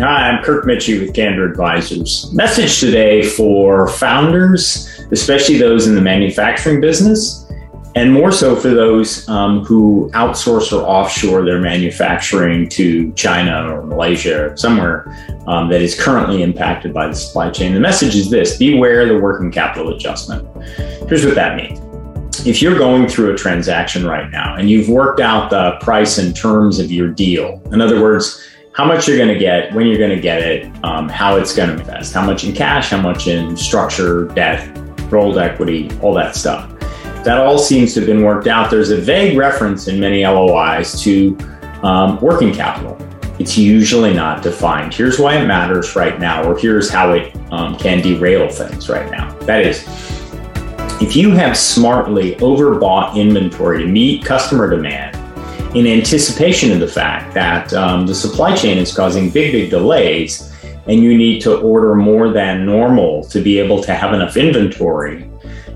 Hi, I'm Kirk Mitchie with Candor Advisors. Message today for founders, especially those in the manufacturing business, and more so for those um, who outsource or offshore their manufacturing to China or Malaysia or somewhere um, that is currently impacted by the supply chain. The message is this beware the working capital adjustment. Here's what that means if you're going through a transaction right now and you've worked out the price and terms of your deal, in other words, how much you're going to get, when you're going to get it, um, how it's going to invest, how much in cash, how much in structure, debt, rolled equity, all that stuff. That all seems to have been worked out. There's a vague reference in many LOIs to um, working capital. It's usually not defined. Here's why it matters right now, or here's how it um, can derail things right now. That is, if you have smartly overbought inventory to meet customer demand, in anticipation of the fact that um, the supply chain is causing big, big delays, and you need to order more than normal to be able to have enough inventory,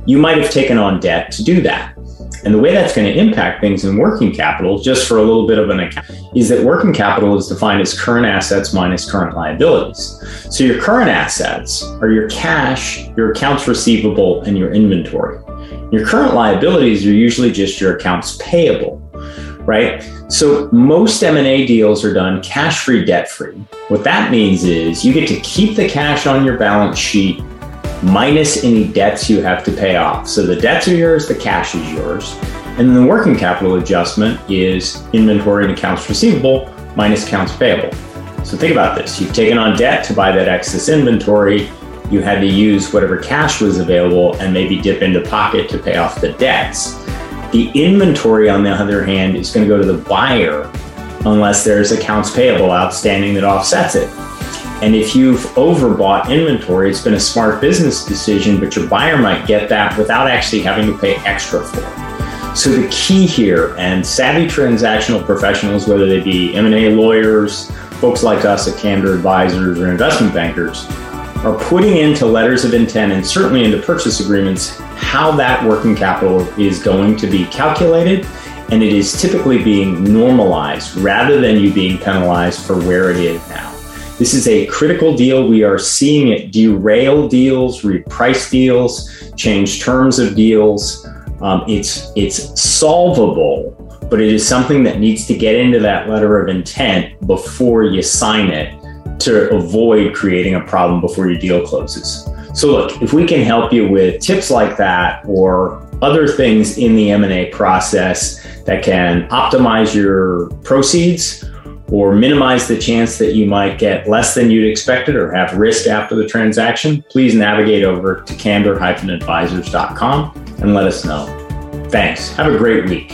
you might have taken on debt to do that. And the way that's going to impact things in working capital, just for a little bit of an account, is that working capital is defined as current assets minus current liabilities. So your current assets are your cash, your accounts receivable, and your inventory. Your current liabilities are usually just your accounts payable right? So most M&A deals are done cash-free, debt-free. What that means is you get to keep the cash on your balance sheet minus any debts you have to pay off. So the debts are yours, the cash is yours. And then the working capital adjustment is inventory and accounts receivable minus accounts payable. So think about this. You've taken on debt to buy that excess inventory. You had to use whatever cash was available and maybe dip into pocket to pay off the debts. The inventory, on the other hand, is going to go to the buyer unless there's accounts payable outstanding that offsets it. And if you've overbought inventory, it's been a smart business decision, but your buyer might get that without actually having to pay extra for it. So the key here, and savvy transactional professionals, whether they be M&A lawyers, folks like us at Candor Advisors or investment bankers, are putting into letters of intent and certainly into purchase agreements how that working capital is going to be calculated. And it is typically being normalized rather than you being penalized for where it is now. This is a critical deal. We are seeing it derail deals, reprice deals, change terms of deals. Um, it's it's solvable, but it is something that needs to get into that letter of intent before you sign it to avoid creating a problem before your deal closes. So look, if we can help you with tips like that or other things in the M&A process that can optimize your proceeds or minimize the chance that you might get less than you'd expected or have risk after the transaction, please navigate over to candor-advisors.com and let us know. Thanks. Have a great week.